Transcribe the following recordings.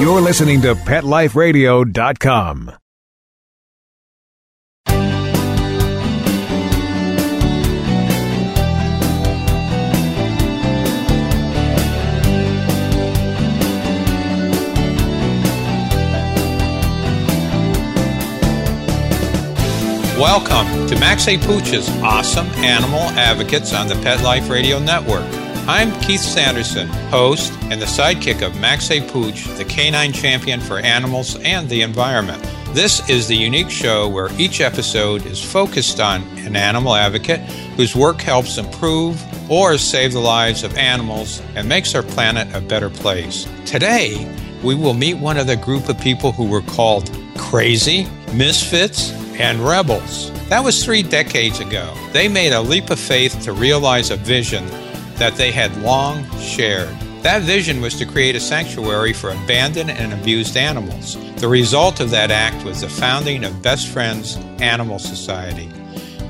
You're listening to PetLifeRadio.com. Welcome to Max A. Pooch's Awesome Animal Advocates on the Pet Life Radio Network. I'm Keith Sanderson, host and the sidekick of Max Pooch, the canine champion for animals and the environment. This is the unique show where each episode is focused on an animal advocate whose work helps improve or save the lives of animals and makes our planet a better place. Today, we will meet one of the group of people who were called crazy, misfits, and rebels. That was three decades ago. They made a leap of faith to realize a vision that they had long shared. That vision was to create a sanctuary for abandoned and abused animals. The result of that act was the founding of Best Friends Animal Society.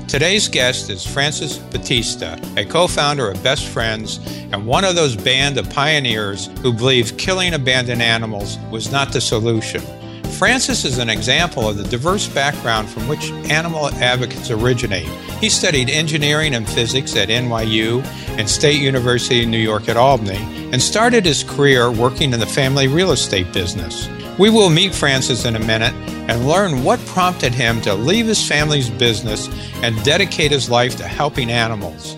Today's guest is Francis Battista, a co founder of Best Friends and one of those band of pioneers who believed killing abandoned animals was not the solution. Francis is an example of the diverse background from which animal advocates originate. He studied engineering and physics at NYU and State University in New York at Albany and started his career working in the family real estate business. We will meet Francis in a minute and learn what prompted him to leave his family's business and dedicate his life to helping animals.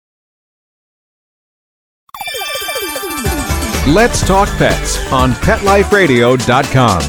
Let's Talk Pets on PetLifeRadio.com.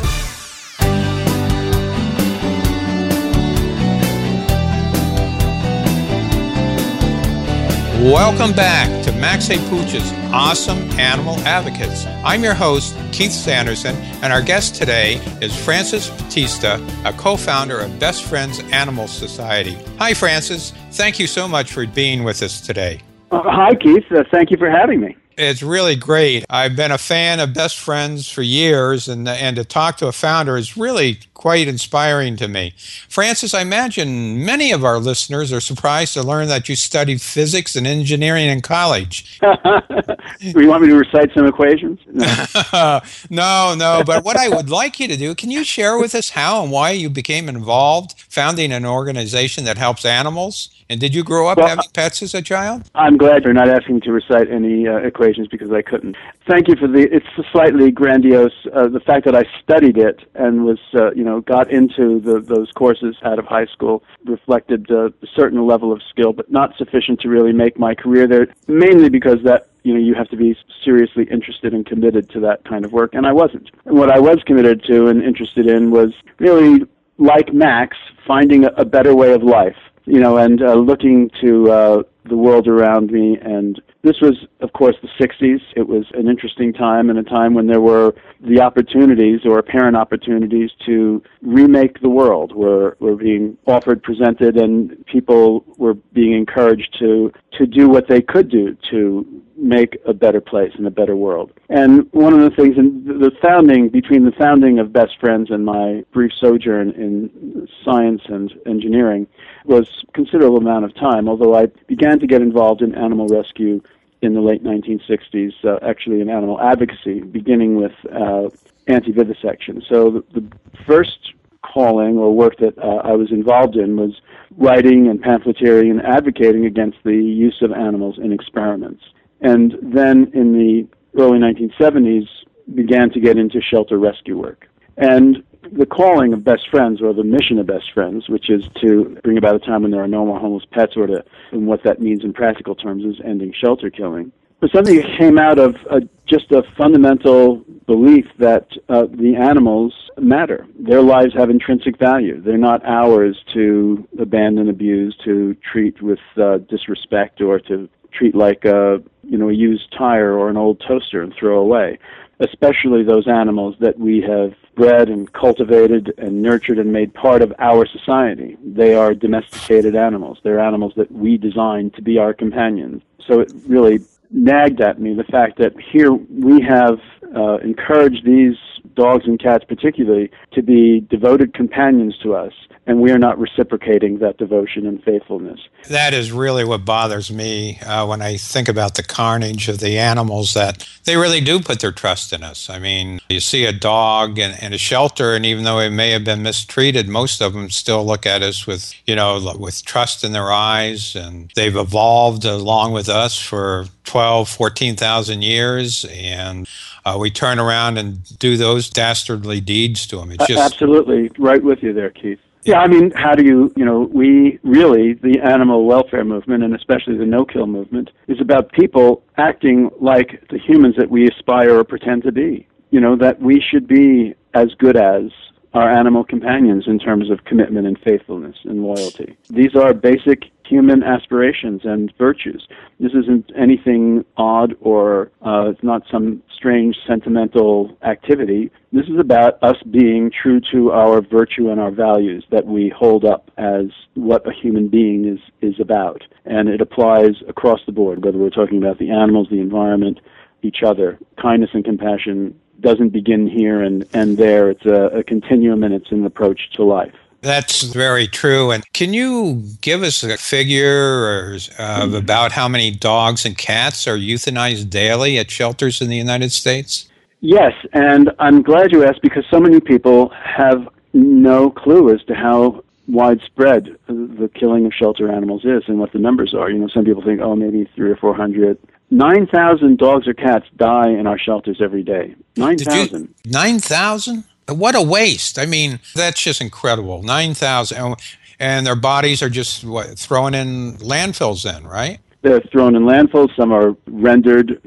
Welcome back to Max A. Pooch's Awesome Animal Advocates. I'm your host, Keith Sanderson, and our guest today is Francis Battista, a co founder of Best Friends Animal Society. Hi, Francis. Thank you so much for being with us today. Uh, hi, Keith. Uh, thank you for having me. It's really great. I've been a fan of Best Friends for years, and and to talk to a founder is really quite inspiring to me. Francis, I imagine many of our listeners are surprised to learn that you studied physics and engineering in college. you want me to recite some equations? No. no, no. But what I would like you to do, can you share with us how and why you became involved founding an organization that helps animals? And did you grow up Well, having pets as a child? I'm glad you're not asking me to recite any uh, equations because I couldn't. Thank you for the. It's slightly grandiose. Uh, the fact that I studied it and was, uh, you know, got into the, those courses out of high school reflected uh, a certain level of skill, but not sufficient to really make my career there. Mainly because that you know you have to be seriously interested and committed to that kind of work, and I wasn't. And what I was committed to and interested in was really like Max, finding a, a better way of life you know, and uh, looking to uh, the world around me. And this was, of course, the 60s. It was an interesting time and a time when there were the opportunities or apparent opportunities to remake the world were, were being offered, presented, and people were being encouraged to, to do what they could do to make a better place and a better world. And one of the things in the founding, between the founding of Best Friends and my brief sojourn in science and engineering, was considerable amount of time, although I began to get involved in animal rescue in the late 1960s, uh, actually in animal advocacy, beginning with uh, anti-vivisection. So the, the first calling or work that uh, I was involved in was writing and pamphleteering and advocating against the use of animals in experiments. And then in the early 1970s, began to get into shelter rescue work. And the calling of Best Friends, or the mission of Best Friends, which is to bring about a time when there are no more homeless pets, or to, and what that means in practical terms is ending shelter killing, But something that came out of uh, just a fundamental belief that uh, the animals matter. Their lives have intrinsic value. They're not ours to abandon, abuse, to treat with uh, disrespect, or to treat like a you know a used tire or an old toaster and throw away. Especially those animals that we have bred and cultivated and nurtured and made part of our society. They are domesticated animals. They're animals that we designed to be our companions. So it really nagged at me the fact that here we have uh, encouraged these dogs and cats particularly to be devoted companions to us and we are not reciprocating that devotion and faithfulness. That is really what bothers me uh, when I think about the carnage of the animals that they really do put their trust in us. I mean, you see a dog in, in a shelter, and even though it may have been mistreated, most of them still look at us with, you know, with trust in their eyes, and they've evolved along with us for 12, 14,000 years, and uh, we turn around and do those dastardly deeds to them. It's just absolutely right with you there, Keith. Yeah, I mean, how do you, you know, we really, the animal welfare movement and especially the no kill movement is about people acting like the humans that we aspire or pretend to be. You know, that we should be as good as our animal companions in terms of commitment and faithfulness and loyalty. These are basic human aspirations and virtues. This isn't anything odd or uh, it's not some strange sentimental activity. This is about us being true to our virtue and our values that we hold up as what a human being is, is about. And it applies across the board, whether we're talking about the animals, the environment, each other. Kindness and compassion doesn't begin here and end there. It's a, a continuum and it's an approach to life. That's very true. And can you give us a figure of mm-hmm. about how many dogs and cats are euthanized daily at shelters in the United States? Yes, and I'm glad you asked because so many people have no clue as to how widespread the killing of shelter animals is and what the numbers are. You know, some people think, oh, maybe three or four hundred. 9,000 dogs or cats die in our shelters every day. 9,000. 9,000? What a waste. I mean, that's just incredible. 9,000. And their bodies are just what, thrown in landfills then, right? They're thrown in landfills. Some are rendered,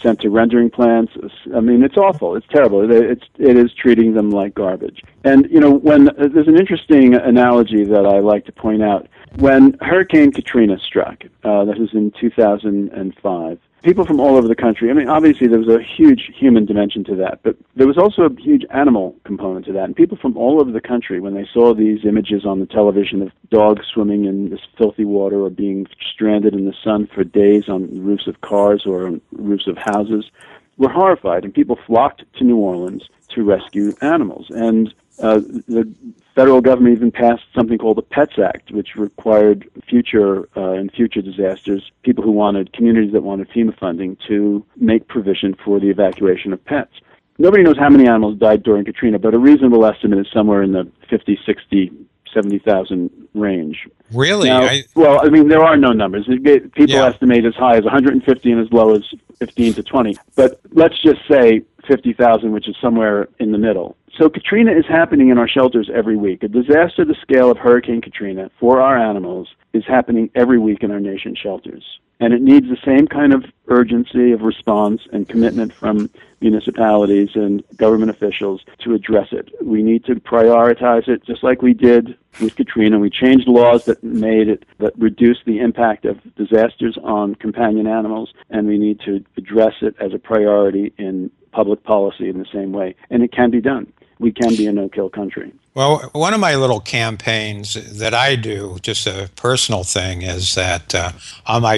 sent to rendering plants. I mean, it's awful. It's terrible. It's it is treating them like garbage. And you know, when uh, there's an interesting analogy that I like to point out. When Hurricane Katrina struck, uh, that was in 2005 people from all over the country. I mean, obviously there was a huge human dimension to that, but there was also a huge animal component to that. And people from all over the country, when they saw these images on the television of dogs swimming in this filthy water or being stranded in the sun for days on roofs of cars or on roofs of houses, were horrified. And people flocked to New Orleans to rescue animals. And uh, the federal government even passed something called the Pets Act, which required future uh, in future disasters people who wanted communities that wanted FEMA funding to make provision for the evacuation of pets. Nobody knows how many animals died during Katrina, but a reasonable estimate is somewhere in the 50, 60, 70,000 range. Really? Now, I... Well, I mean, there are no numbers. People yeah. estimate as high as 150 and as low as 15 to 20. But let's just say 50,000, which is somewhere in the middle. So Katrina is happening in our shelters every week. A disaster the scale of Hurricane Katrina for our animals is happening every week in our nation's shelters. And it needs the same kind of urgency of response and commitment from municipalities and government officials to address it. We need to prioritize it just like we did with Katrina. We changed laws that made it, that reduced the impact of disasters on companion animals, and we need to address it as a priority in public policy in the same way. And it can be done we can be a no-kill country. Well, one of my little campaigns that I do, just a personal thing, is that uh, on my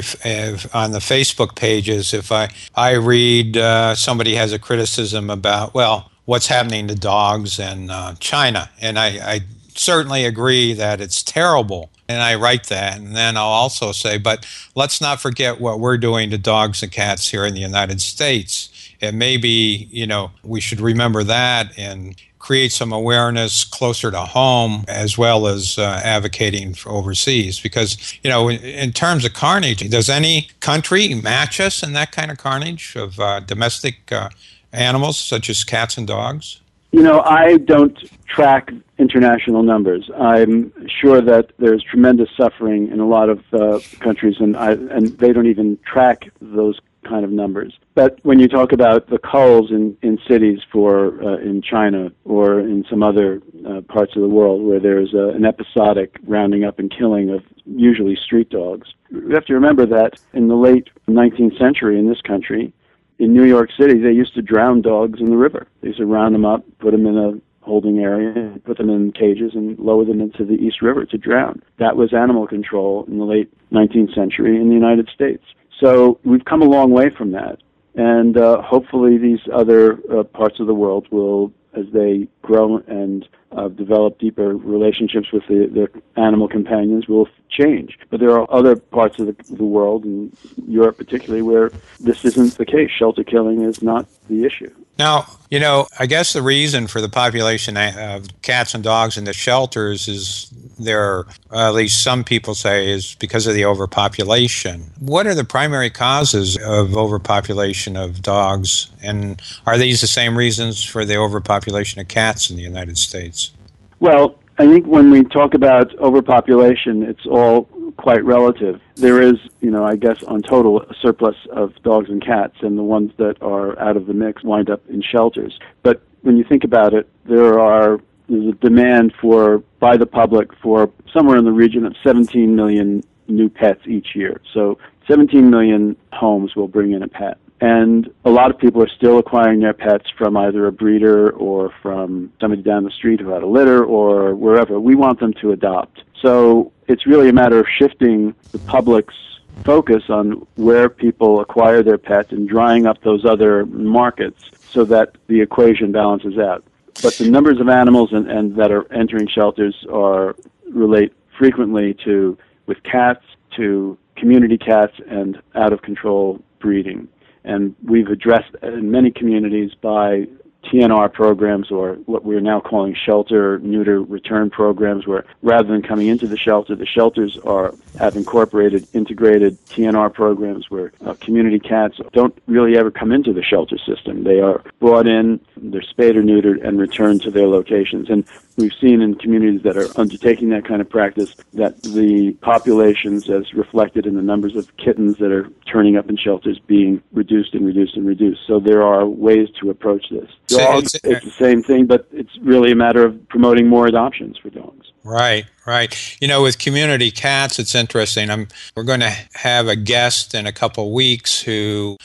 on the Facebook pages, if I I read uh, somebody has a criticism about well what's happening to dogs in uh, China, and I, I certainly agree that it's terrible and I write that. And then I'll also say, but let's not forget what we're doing to dogs and cats here in the United States. And maybe, you know, we should remember that and create some awareness closer to home as well as uh, advocating for overseas. Because you know in, in, terms of carnage does any country match us in that kind of carnage of uh, domestic uh, animals such as cats and dogs? You know i don't track international numbers. I'm sure that there's tremendous suffering in a lot of uh, countries and I, and they don't even track those kind of numbers. But when you talk about the culls in, in cities for uh, in China or in some other uh, parts of the world where there's a, an episodic rounding up and killing of usually street dogs, you have to remember that in the late 19th century in this country, in New York City, they used to drown dogs in the river. They used to round them up, put them in a holding area, put them in cages, and lower them into the East River to drown. That was animal control in the late 19th century in the United States. So we've come a long way from that. And uh, hopefully, these other uh, parts of the world will, as they grow and uh, develop deeper relationships with the, their animal companions, will change. But there are other parts of the, the world, and Europe particularly, where this isn't the case. Shelter killing is not the issue. Now, you know, I guess the reason for the population of cats and dogs in the shelters is there, at least some people say, is because of the overpopulation. What are the primary causes of overpopulation of dogs? And are these the same reasons for the overpopulation of cats in the United States? Well, I think when we talk about overpopulation, it's all quite relative. There is, you know, I guess on total a surplus of dogs and cats, and the ones that are out of the mix wind up in shelters. But when you think about it, there are there's a demand for by the public for somewhere in the region of 17 million new pets each year. So 17 million homes will bring in a pet. And a lot of people are still acquiring their pets from either a breeder or from somebody down the street who had a litter or wherever. We want them to adopt. So it's really a matter of shifting the public's focus on where people acquire their pets and drying up those other markets so that the equation balances out. But the numbers of animals and, and that are entering shelters are relate frequently to with cats to community cats and out of control breeding. And we've addressed in many communities by TNR programs or what we're now calling shelter neuter return programs where rather than coming into the shelter the shelters are have incorporated integrated TNR programs where uh, community cats don't really ever come into the shelter system they are brought in they're spayed or neutered and returned to their locations and we've seen in communities that are undertaking that kind of practice that the populations, as reflected in the numbers of kittens that are turning up in shelters, being reduced and reduced and reduced. So there are ways to approach this. Dogs, it's, it's the same thing, but it's really a matter of promoting more adoptions for dogs. Right, right. You know, with community cats, it's interesting. I'm, we're going to have a guest in a couple weeks who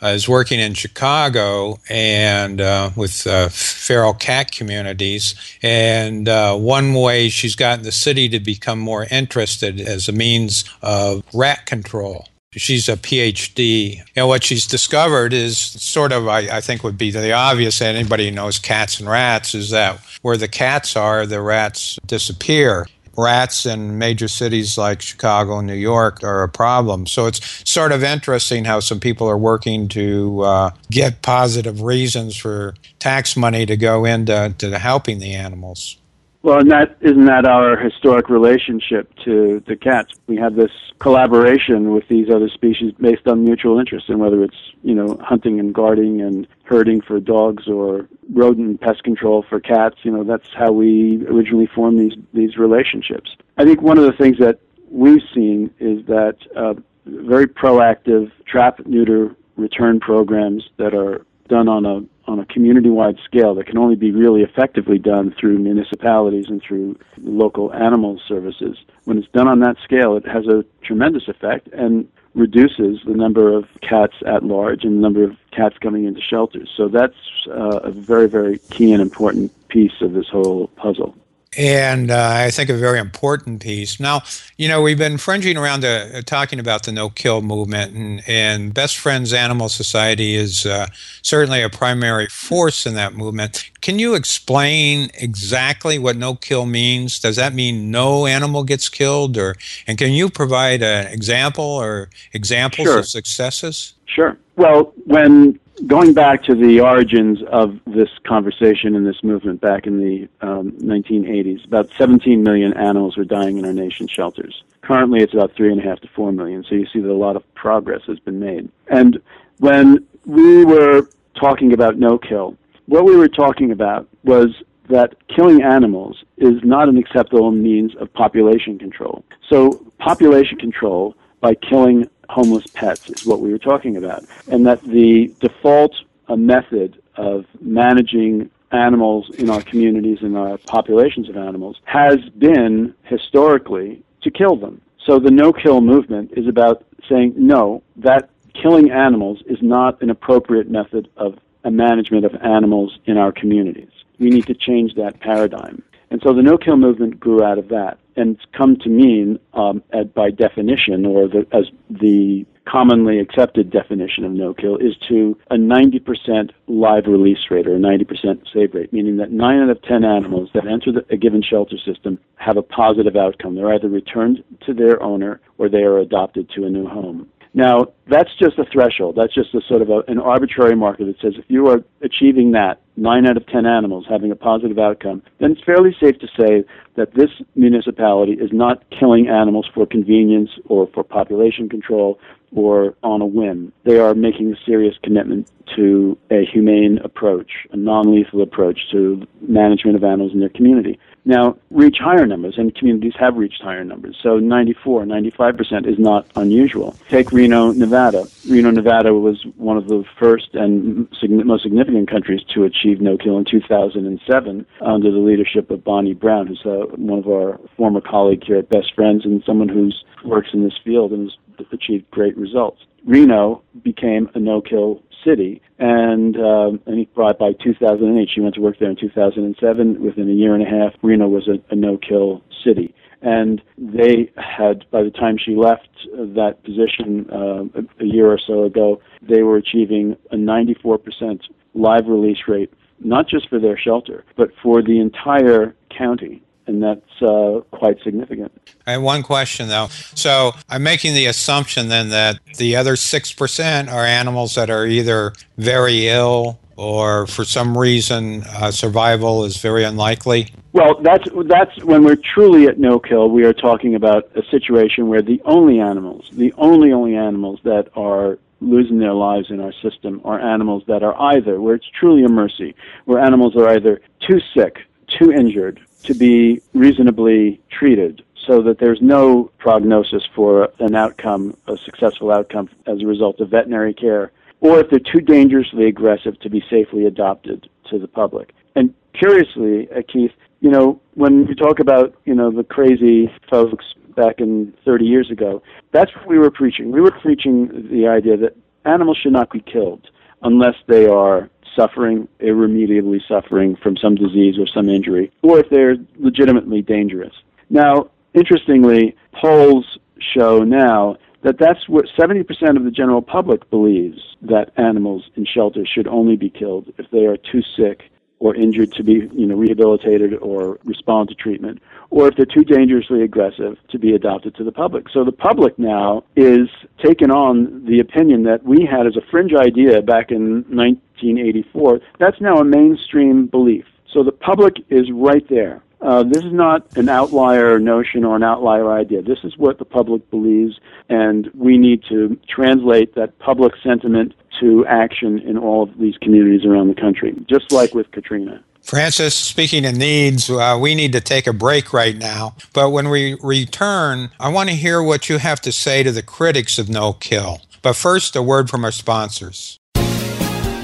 uh, is working in Chicago and uh, with uh, feral cat communities. And uh, one way she's gotten the city to become more interested as a means of rat control. She's a PhD. And what she's discovered is sort of, I, I think, would be the obvious. Anybody who knows cats and rats is that where the cats are, the rats disappear rats in major cities like Chicago and New York are a problem. So it's sort of interesting how some people are working to uh, get positive reasons for tax money to go into to helping the animals. Well, and that isn't that our historic relationship to the cats? We have this collaboration with these other species based on mutual interest, and whether it's you know hunting and guarding and herding for dogs or rodent pest control for cats, you know that's how we originally formed these these relationships. I think one of the things that we've seen is that uh, very proactive trap neuter return programs that are done on a on a community-wide scale that can only be really effectively done through municipalities and through local animal services. When it's done on that scale, it has a tremendous effect and reduces the number of cats at large and the number of cats coming into shelters. So that's uh, a very, very key and important piece of this whole puzzle and uh, I think a very important piece. Now, you know, we've been fringing around uh, talking about the no kill movement, and, and Best Friends Animal Society is uh, certainly a primary force in that movement. Can you explain exactly what no kill means? Does that mean no animal gets killed, or and can you provide an example or examples sure. of successes? Sure. Well, when going back to the origins of this conversation and this movement back in the um, 1980s, about 17 million animals were dying in our nation's shelters. Currently, it's about three and a half to four million. So you see that a lot of progress has been made. And when we were talking about no kill, what we were talking about was that killing animals is not an acceptable means of population control. So population control by killing homeless pets is what we were talking about, and that the default uh, method of managing animals in our communities and our populations of animals has been historically to kill them. So the no kill movement is about saying no, that killing animals is not an appropriate method of a management of animals in our communities. We need to change that paradigm. And so the no-kill movement grew out of that, and it's come to mean, um, at, by definition, or the, as the commonly accepted definition of no-kill, is to a 90% live release rate or a 90% save rate, meaning that nine out of 10 animals that enter the, a given shelter system have a positive outcome. They're either returned to their owner or they are adopted to a new home. Now, that's just a threshold. That's just a sort of a, an arbitrary marker that says if you are achieving that, nine out of ten animals having a positive outcome, then it's fairly safe to say that this municipality is not killing animals for convenience or for population control or on a whim. They are making a serious commitment to a humane approach, a non lethal approach to management of animals in their community. Now, reach higher numbers, and communities have reached higher numbers. So 94, 95% is not unusual. Take Reno, Nevada. Reno, Nevada was one of the first and most significant countries to achieve no kill in 2007 under the leadership of Bonney Brown, who's uh, one of our former colleagues here at Best Friends and someone who works in this field and has achieved great results. Reno became a no-kill city, and um, and he brought by 2008. She went to work there in 2007. Within a year and a half, Reno was a, a no-kill city, and they had by the time she left that position uh, a, a year or so ago, they were achieving a 94% live release rate, not just for their shelter, but for the entire county and that's uh, quite significant. I have one question though. So I'm making the assumption then that the other six percent are animals that are either very ill or for some reason uh, survival is very unlikely. Well, that's that's when we're truly at no kill. We are talking about a situation where the only animals, the only only animals that are losing their lives in our system are animals that are either where it's truly a mercy, where animals are either too sick, too injured, to be reasonably treated so that there's no prognosis for an outcome, a successful outcome as a result of veterinary care, or if they're too dangerously aggressive to be safely adopted to the public. And curiously, Keith, you know, when we talk about, you know, the crazy folks back in 30 years ago, that's what we were preaching. We were preaching the idea that animals should not be killed unless they are suffering, irremediably suffering from some disease or some injury, or if they're legitimately dangerous. Now, interestingly, polls show now that that's what 70% of the general public believes that animals in shelters should only be killed if they are too sick or injured to be you know rehabilitated or respond to treatment or if they're too dangerously aggressive to be adopted to the public. So the public now is taking on the opinion that we had as a fringe idea back in 1984 that's now a mainstream belief. So the public is right there uh, this is not an outlier notion or an outlier idea. This is what the public believes, and we need to translate that public sentiment to action in all of these communities around the country, just like with Katrina. Francis, speaking of needs, uh, we need to take a break right now. But when we return, I want to hear what you have to say to the critics of No Kill. But first, a word from our sponsors.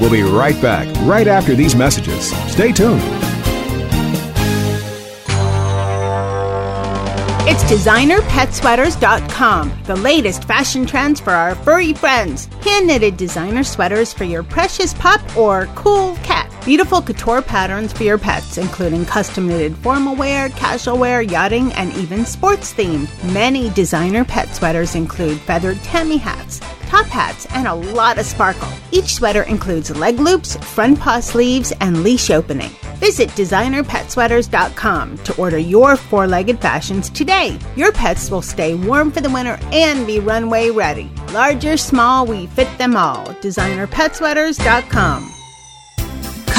We'll be right back, right after these messages. Stay tuned. It's designerpetsweaters.com, the latest fashion trends for our furry friends. Hand knitted designer sweaters for your precious pup or cool cat. Beautiful couture patterns for your pets, including custom knitted formal wear, casual wear, yachting, and even sports themed. Many designer pet sweaters include feathered tammy hats, top hats, and a lot of sparkle. Each sweater includes leg loops, front paw sleeves, and leash opening. Visit designerpetsweaters.com to order your four legged fashions today. Your pets will stay warm for the winter and be runway ready. Large or small, we fit them all. Designerpetsweaters.com.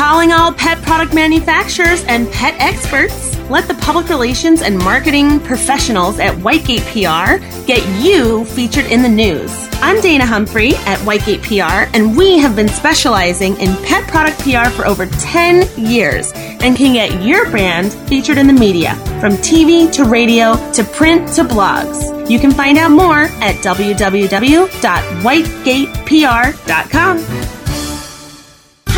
Calling all pet product manufacturers and pet experts. Let the public relations and marketing professionals at Whitegate PR get you featured in the news. I'm Dana Humphrey at Whitegate PR, and we have been specializing in pet product PR for over 10 years and can get your brand featured in the media, from TV to radio to print to blogs. You can find out more at www.whitegatepr.com.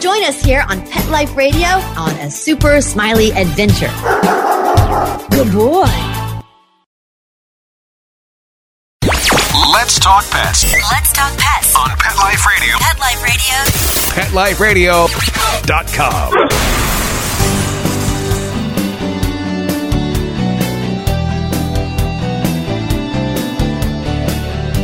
Join us here on Pet Life Radio on A Super Smiley Adventure. Good boy. Let's talk pets Let's talk pets. on Pet Life Radio. Pet Life Radio. PetLifeRadio.com.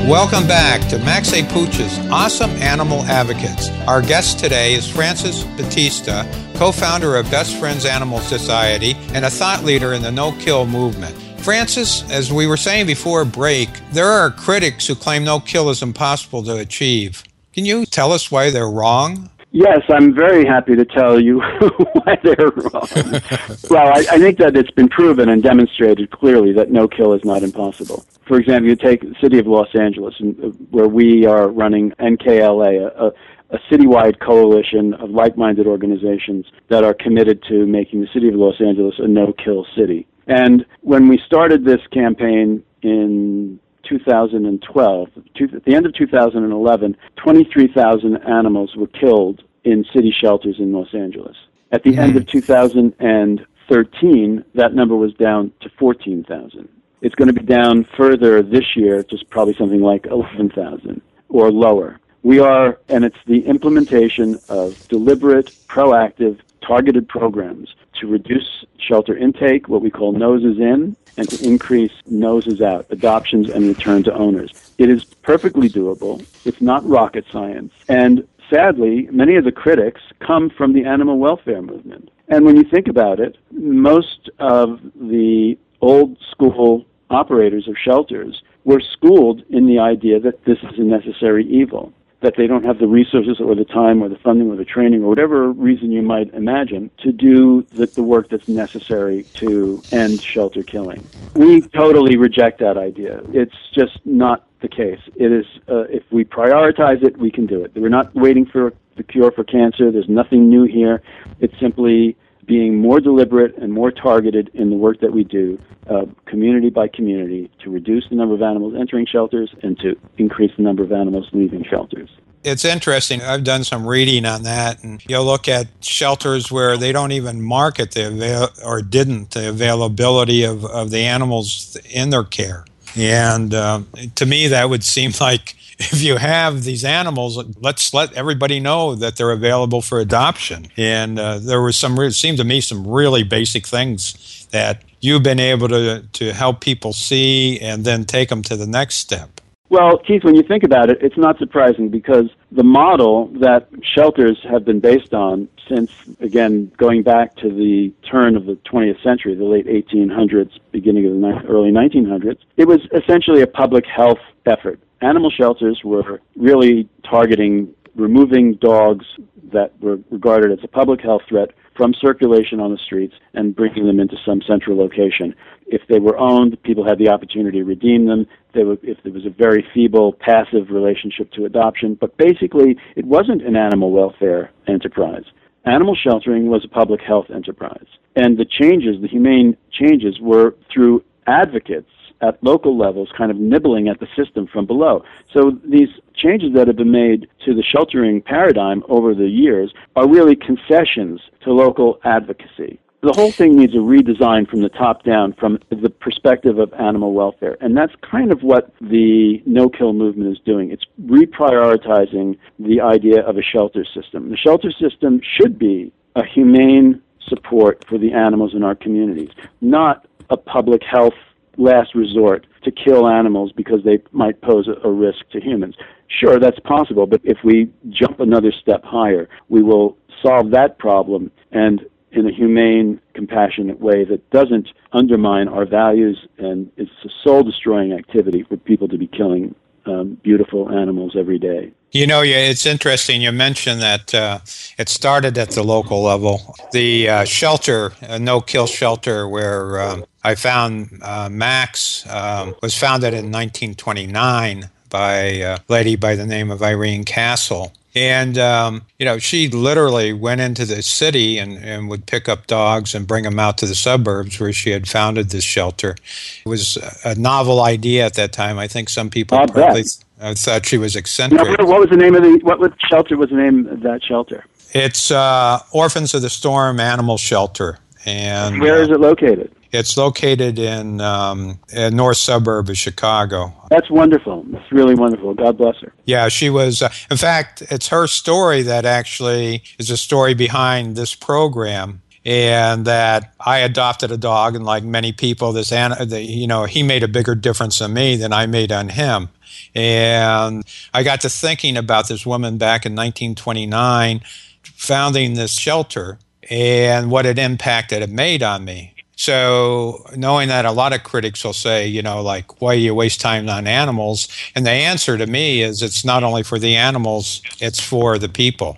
Welcome back to Max A. Pooch's Awesome Animal Advocates. Our guest today is Francis Battista, co founder of Best Friends Animal Society and a thought leader in the no kill movement. Francis, as we were saying before break, there are critics who claim no kill is impossible to achieve. Can you tell us why they're wrong? Yes, I'm very happy to tell you why they're wrong. well, I, I think that it's been proven and demonstrated clearly that no kill is not impossible. For example, you take the city of Los Angeles, and, uh, where we are running NKLA, a, a, a citywide coalition of like-minded organizations that are committed to making the city of Los Angeles a no-kill city. And when we started this campaign in 2012, two, at the end of 2011, 23,000 animals were killed in city shelters in Los Angeles. At the end of 2013, that number was down to 14,000. It's going to be down further this year, just probably something like 11,000 or lower. We are, and it's the implementation of deliberate, proactive, targeted programs to reduce shelter intake, what we call noses in, and to increase noses out, adoptions and return to owners. It is perfectly doable. It's not rocket science. And sadly, many of the critics come from the animal welfare movement. And when you think about it, most of the old school operators of shelters were schooled in the idea that this is a necessary evil, that they don't have the resources or the time or the funding or the training or whatever reason you might imagine to do the, the work that's necessary to end shelter killing. We totally reject that idea. It's just not the case. It is, uh, if we prioritize it, we can do it. We're not waiting for the cure for cancer. There's nothing new here. It's simply being more deliberate and more targeted in the work that we do, uh, community by community, to reduce the number of animals entering shelters and to increase the number of animals leaving shelters. It's interesting. I've done some reading on that, and you'll look at shelters where they don't even market the avail- or didn't the availability of, of the animals in their care. And um, to me, that would seem like if you have these animals, let's let everybody know that they're available for adoption. And uh, there was some, it seemed to me, some really basic things that you've been able to, to help people see and then take them to the next step. Well, Keith, when you think about it, it's not surprising because the model that shelters have been based on since, again, going back to the turn of the 20th century, the late 1800s, beginning of the early 1900s, it was essentially a public health effort. Animal shelters were really targeting removing dogs that were regarded as a public health threat from circulation on the streets and bringing them into some central location. If they were owned, people had the opportunity to redeem them. They were, if there was a very feeble, passive relationship to adoption, but basically it wasn't an animal welfare enterprise. Animal sheltering was a public health enterprise. And the changes, the humane changes, were through advocates at local levels kind of nibbling at the system from below. So these changes that have been made to the sheltering paradigm over the years are really concessions to local advocacy. The whole thing needs a redesign from the top down, from the perspective of animal welfare. And that's kind of what the no kill movement is doing. It's reprioritizing the idea of a shelter system. The shelter system should be a humane support for the animals in our communities, not a public health last resort to kill animals because they might pose a, a, risk to humans. Sure, that's possible, but if we jump another step higher, we will solve that problem and in a humane, compassionate way that doesn't undermine our values and is a soul destroying activity for people to be killing um, beautiful animals every day. You know, it's interesting. You mentioned that uh, it started at the local level. The uh, shelter, a no kill shelter, where um, I found uh, Max, um, was founded in 1929 by a lady by the name of Irene Castle. And, um, you know, she literally went into the city and, and would pick up dogs and bring them out to the suburbs where she had founded this shelter. It was a novel idea at that time. I think some people I'll probably bet. uh, thought she was eccentric. What was the name of the what, what shelter was the name of that shelter? It's uh, Orphans of the Storm Animal Shelter. And Where is uh, it located? It's located in um, a north suburb of Chicago. That's wonderful. That's really wonderful. God bless her. Yeah, she was. Uh, in fact, it's her story that actually is a story behind this program. And that I adopted a dog, and like many people, this the, you know he made a bigger difference on me than I made on him. And I got to thinking about this woman back in 1929, founding this shelter, and what an impact that it had made on me. So, knowing that a lot of critics will say, you know, like, why do you waste time on animals? And the answer to me is it's not only for the animals, it's for the people.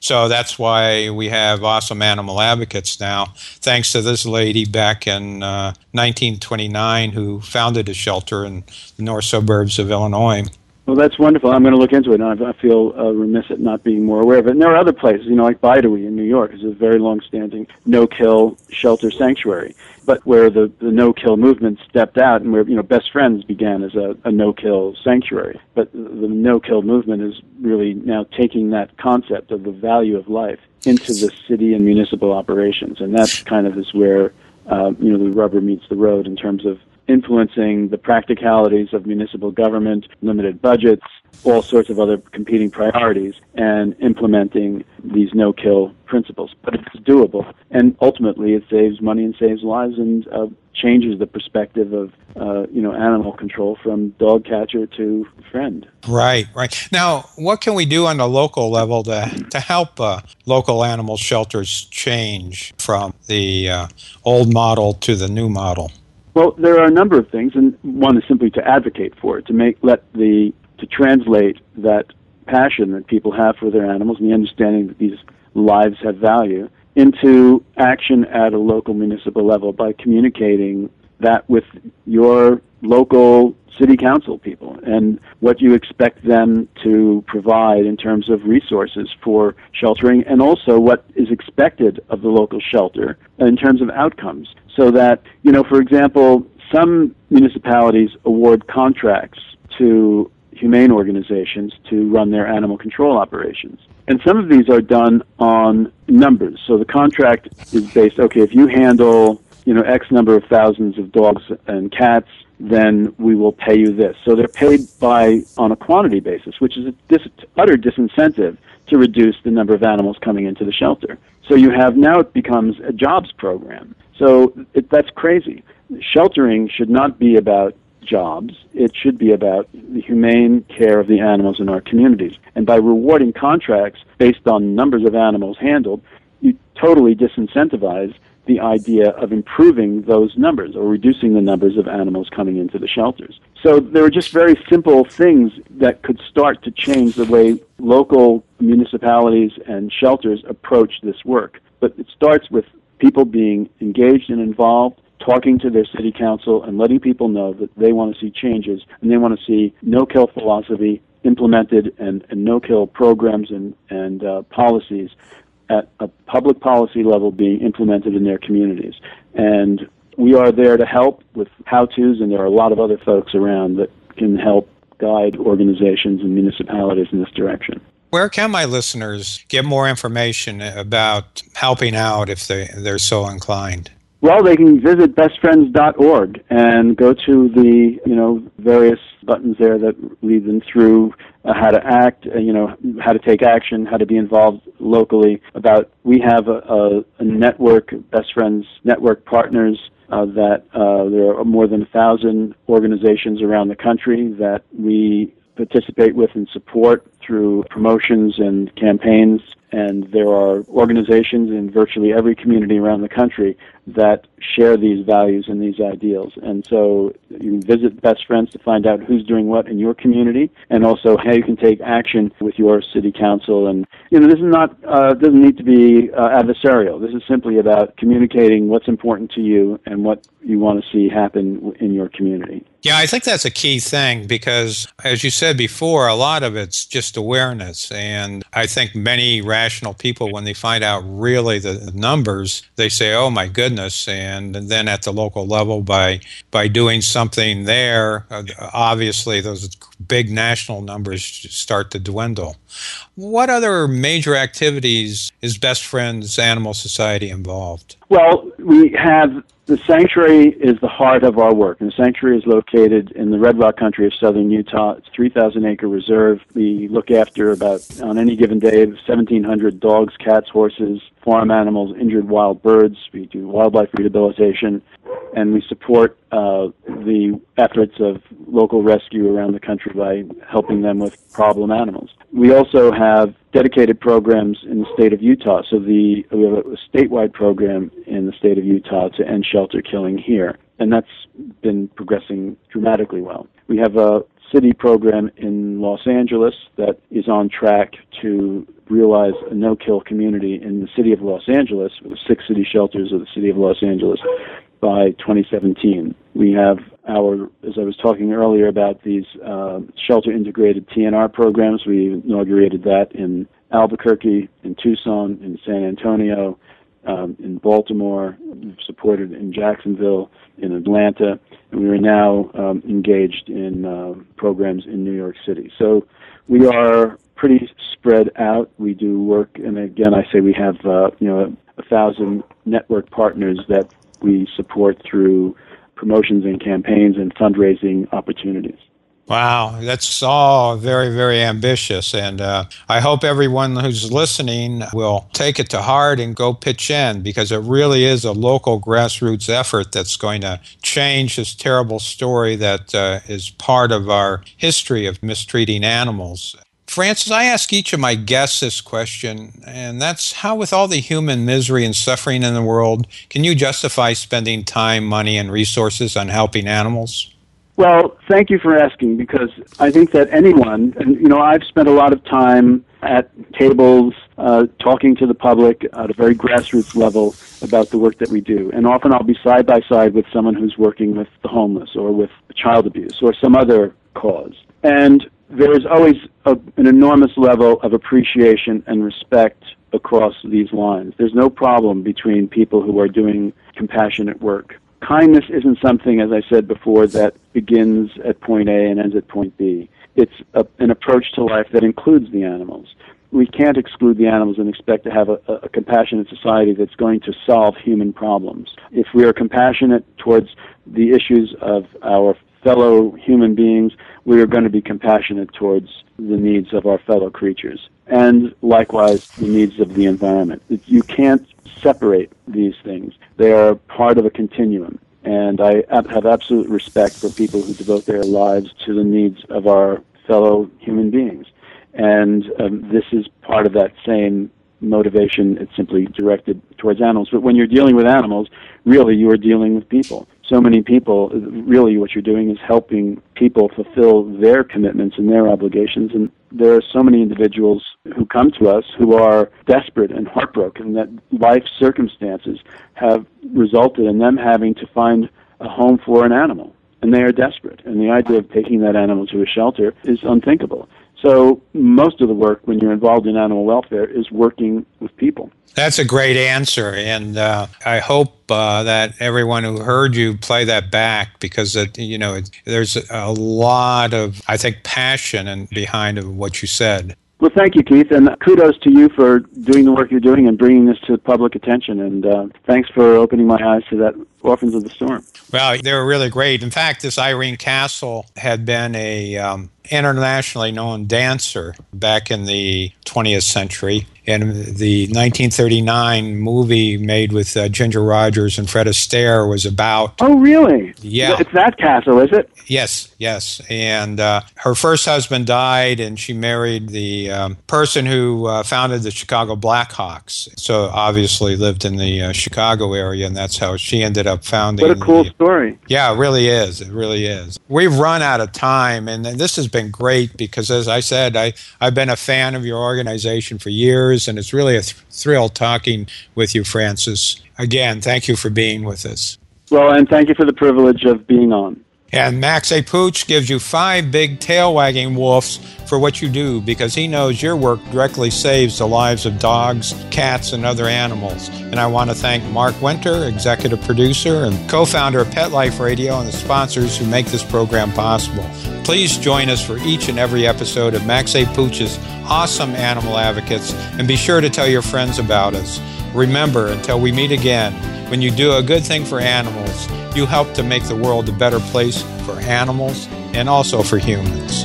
So that's why we have awesome animal advocates now, thanks to this lady back in uh, 1929 who founded a shelter in the north suburbs of Illinois. Well, that's wonderful. I'm going to look into it. And I feel uh, remiss at not being more aware of it. And there are other places, you know, like Bide-A-Wee in New York is a very long-standing no-kill shelter sanctuary, but where the, the no-kill movement stepped out and where, you know, Best Friends began as a, a no-kill sanctuary. But the, no-kill movement is really now taking that concept of the value of life into the city and municipal operations. And that kind of is where, uh, you know, the rubber meets the road in terms of influencing the practicalities of municipal government, limited budgets, all sorts of other competing priorities, and implementing these no-kill principles. But it's doable, and ultimately it saves money and saves lives and uh, changes the perspective of uh, you know animal control from dog catcher to friend. Right, right. Now, what can we do on the local level to, to help uh, local animal shelters change from the uh, old model to the new model? Well, there are a number of things, and one is simply to advocate for it, to make let the to translate that passion that people have for their animals and the understanding that these lives have value into action at a local municipal level by communicating that with your local city council people and what you expect them to provide in terms of resources for sheltering and also what is expected of the local shelter in terms of outcomes. So that you know for example some municipalities award contracts to humane organizations to run their animal control operations. And some of these are done on numbers. So the contract is based okay if you handle you know x number of thousands of dogs and cats then we will pay you this. So they're paid by on a quantity basis, which is a dis- utter disincentive to reduce the number of animals coming into the shelter. So you have now it becomes a jobs program. So it, that's crazy. Sheltering should not be about jobs. It should be about the humane care of the animals in our communities. And by rewarding contracts based on numbers of animals handled, you totally disincentivize the idea of improving those numbers or reducing the numbers of animals coming into the shelters. So there are just very simple things that could start to change the way local municipalities and shelters approach this work. But it starts with people being engaged and involved, talking to their city council and letting people know that they want to see changes and they want to see no-kill philosophy implemented and, and no-kill programs and, and uh, policies at a public policy level being implemented in their communities. And we are there to help with how to's, and there are a lot of other folks around that can help guide organizations and municipalities in this direction. Where can my listeners get more information about helping out if they, they're so inclined? Well, they can visit bestfriends.org and go to the, you know, various buttons there that lead them through uh, how to act, uh, you know, how to take action, how to be involved locally. About we have a, a, a network, Best Friends network partners uh, that uh, there are more than a thousand organizations around the country that we participate with and support. Through promotions and campaigns and there are organizations in virtually every community around the country that share these values and these ideals. And so you can visit Best Friends to find out who's doing what in your community, and also how you can take action with your city council. And you know, this is not uh, doesn't need to be uh, adversarial. This is simply about communicating what's important to you and what you want to see happen in your community. Yeah, I think that's a key thing because, as you said before, a lot of it's just awareness. And I think many rational people, when they find out really the numbers, they say, oh my goodness. And then at the local level, by, by doing something there, uh, obviously those big national numbers start to dwindle. What other major activities is Best Friends Animal Society involved? Well, we have the sanctuary is the heart of our work. And the sanctuary is located in the Red Rock country of southern Utah. It's a 3,000 acre reserve. We look after about, on any given day, 1,700 dogs, cats, horses, farm animals, injured wild birds. We do wildlife rehabilitation. And we support uh, the efforts of local rescue around the country by helping them with problem animals. We also have dedicated programs in the state of Utah. So the we have a statewide program in the state of Utah to end shelter killing here, and that's been progressing dramatically well. We have a city program in Los Angeles that is on track to realize a no-kill community in the city of Los Angeles, with six city shelters of the city of Los Angeles by 2017. We have our, as I was talking earlier about these uh, shelter integrated TNR programs, we inaugurated that in Albuquerque, in Tucson, in San Antonio, um, in Baltimore, supported in Jacksonville, in Atlanta, and we are now um, engaged in uh, programs in New York City. So we are pretty spread out. We do work, and again, I say we have uh, you know a, a thousand network partners that we support through promotions and campaigns and fundraising opportunities. Wow, that's all very, very ambitious. And uh, I hope everyone who's listening will take it to heart and go pitch in because it really is a local grassroots effort that's going to change this terrible story that uh, is part of our history of mistreating animals. Francis, I ask each of my guests this question, and that's how, with all the human misery and suffering in the world, can you justify spending time, money, and resources on helping animals? Well, thank you for asking because I think that anyone, and you know, I've spent a lot of time at tables uh, talking to the public at a very grassroots level about the work that we do. And often I'll be side by side with someone who's working with the homeless or with child abuse or some other cause. And there is always a, an enormous level of appreciation and respect across these lines. There's no problem between people who are doing compassionate work. Kindness isn't something, as I said before, that begins at point A and ends at point B. It's a, an approach to life that includes the animals. We can't exclude the animals and expect to have a, a compassionate society that's going to solve human problems. If we are compassionate towards the issues of our fellow human beings, we are going to be compassionate towards the needs of our fellow creatures. And likewise, the needs of the environment. You can't separate these things. They are part of a continuum. And I have absolute respect for people who devote their lives to the needs of our fellow human beings. And um, this is part of that same motivation. It's simply directed towards animals. But when you're dealing with animals, really you are dealing with people so many people, really what you're doing is helping people fulfill their commitments and their obligations. And there are so many individuals who come to us who are desperate and heartbroken that life circumstances have resulted in them having to find a home for an animal. And they are desperate. And the idea of taking that animal to a shelter is unthinkable. So most of the work when you're involved in animal welfare is working with people. That's a great answer, and uh, I hope uh, that everyone who heard you play that back because it, you know it, there's a lot of I think passion and behind what you said. Well, thank you, Keith, and kudos to you for doing the work you're doing and bringing this to public attention. And uh, thanks for opening my eyes to that Orphans of the Storm. Well, they were really great. In fact, this Irene Castle had been a um, internationally known dancer back in the 20th century. And the 1939 movie made with uh, Ginger Rogers and Fred Astaire was about. Oh, really? Yeah. It's that castle, is it? Yes, yes. And uh, her first husband died, and she married the um, person who uh, founded the Chicago Blackhawks. So obviously lived in the uh, Chicago area, and that's how she ended up founding. What a cool the, story. Yeah, it really is. It really is. We've run out of time, and this has been great because, as I said, I, I've been a fan of your organization for years, and it's really a th- thrill talking with you, Francis. Again, thank you for being with us. Well, and thank you for the privilege of being on. And Max A. Pooch gives you five big tail wagging wolves for what you do because he knows your work directly saves the lives of dogs, cats, and other animals. And I want to thank Mark Winter, executive producer and co founder of Pet Life Radio, and the sponsors who make this program possible. Please join us for each and every episode of Max A. Pooch's awesome animal advocates and be sure to tell your friends about us. Remember, until we meet again, when you do a good thing for animals, you help to make the world a better place for animals and also for humans.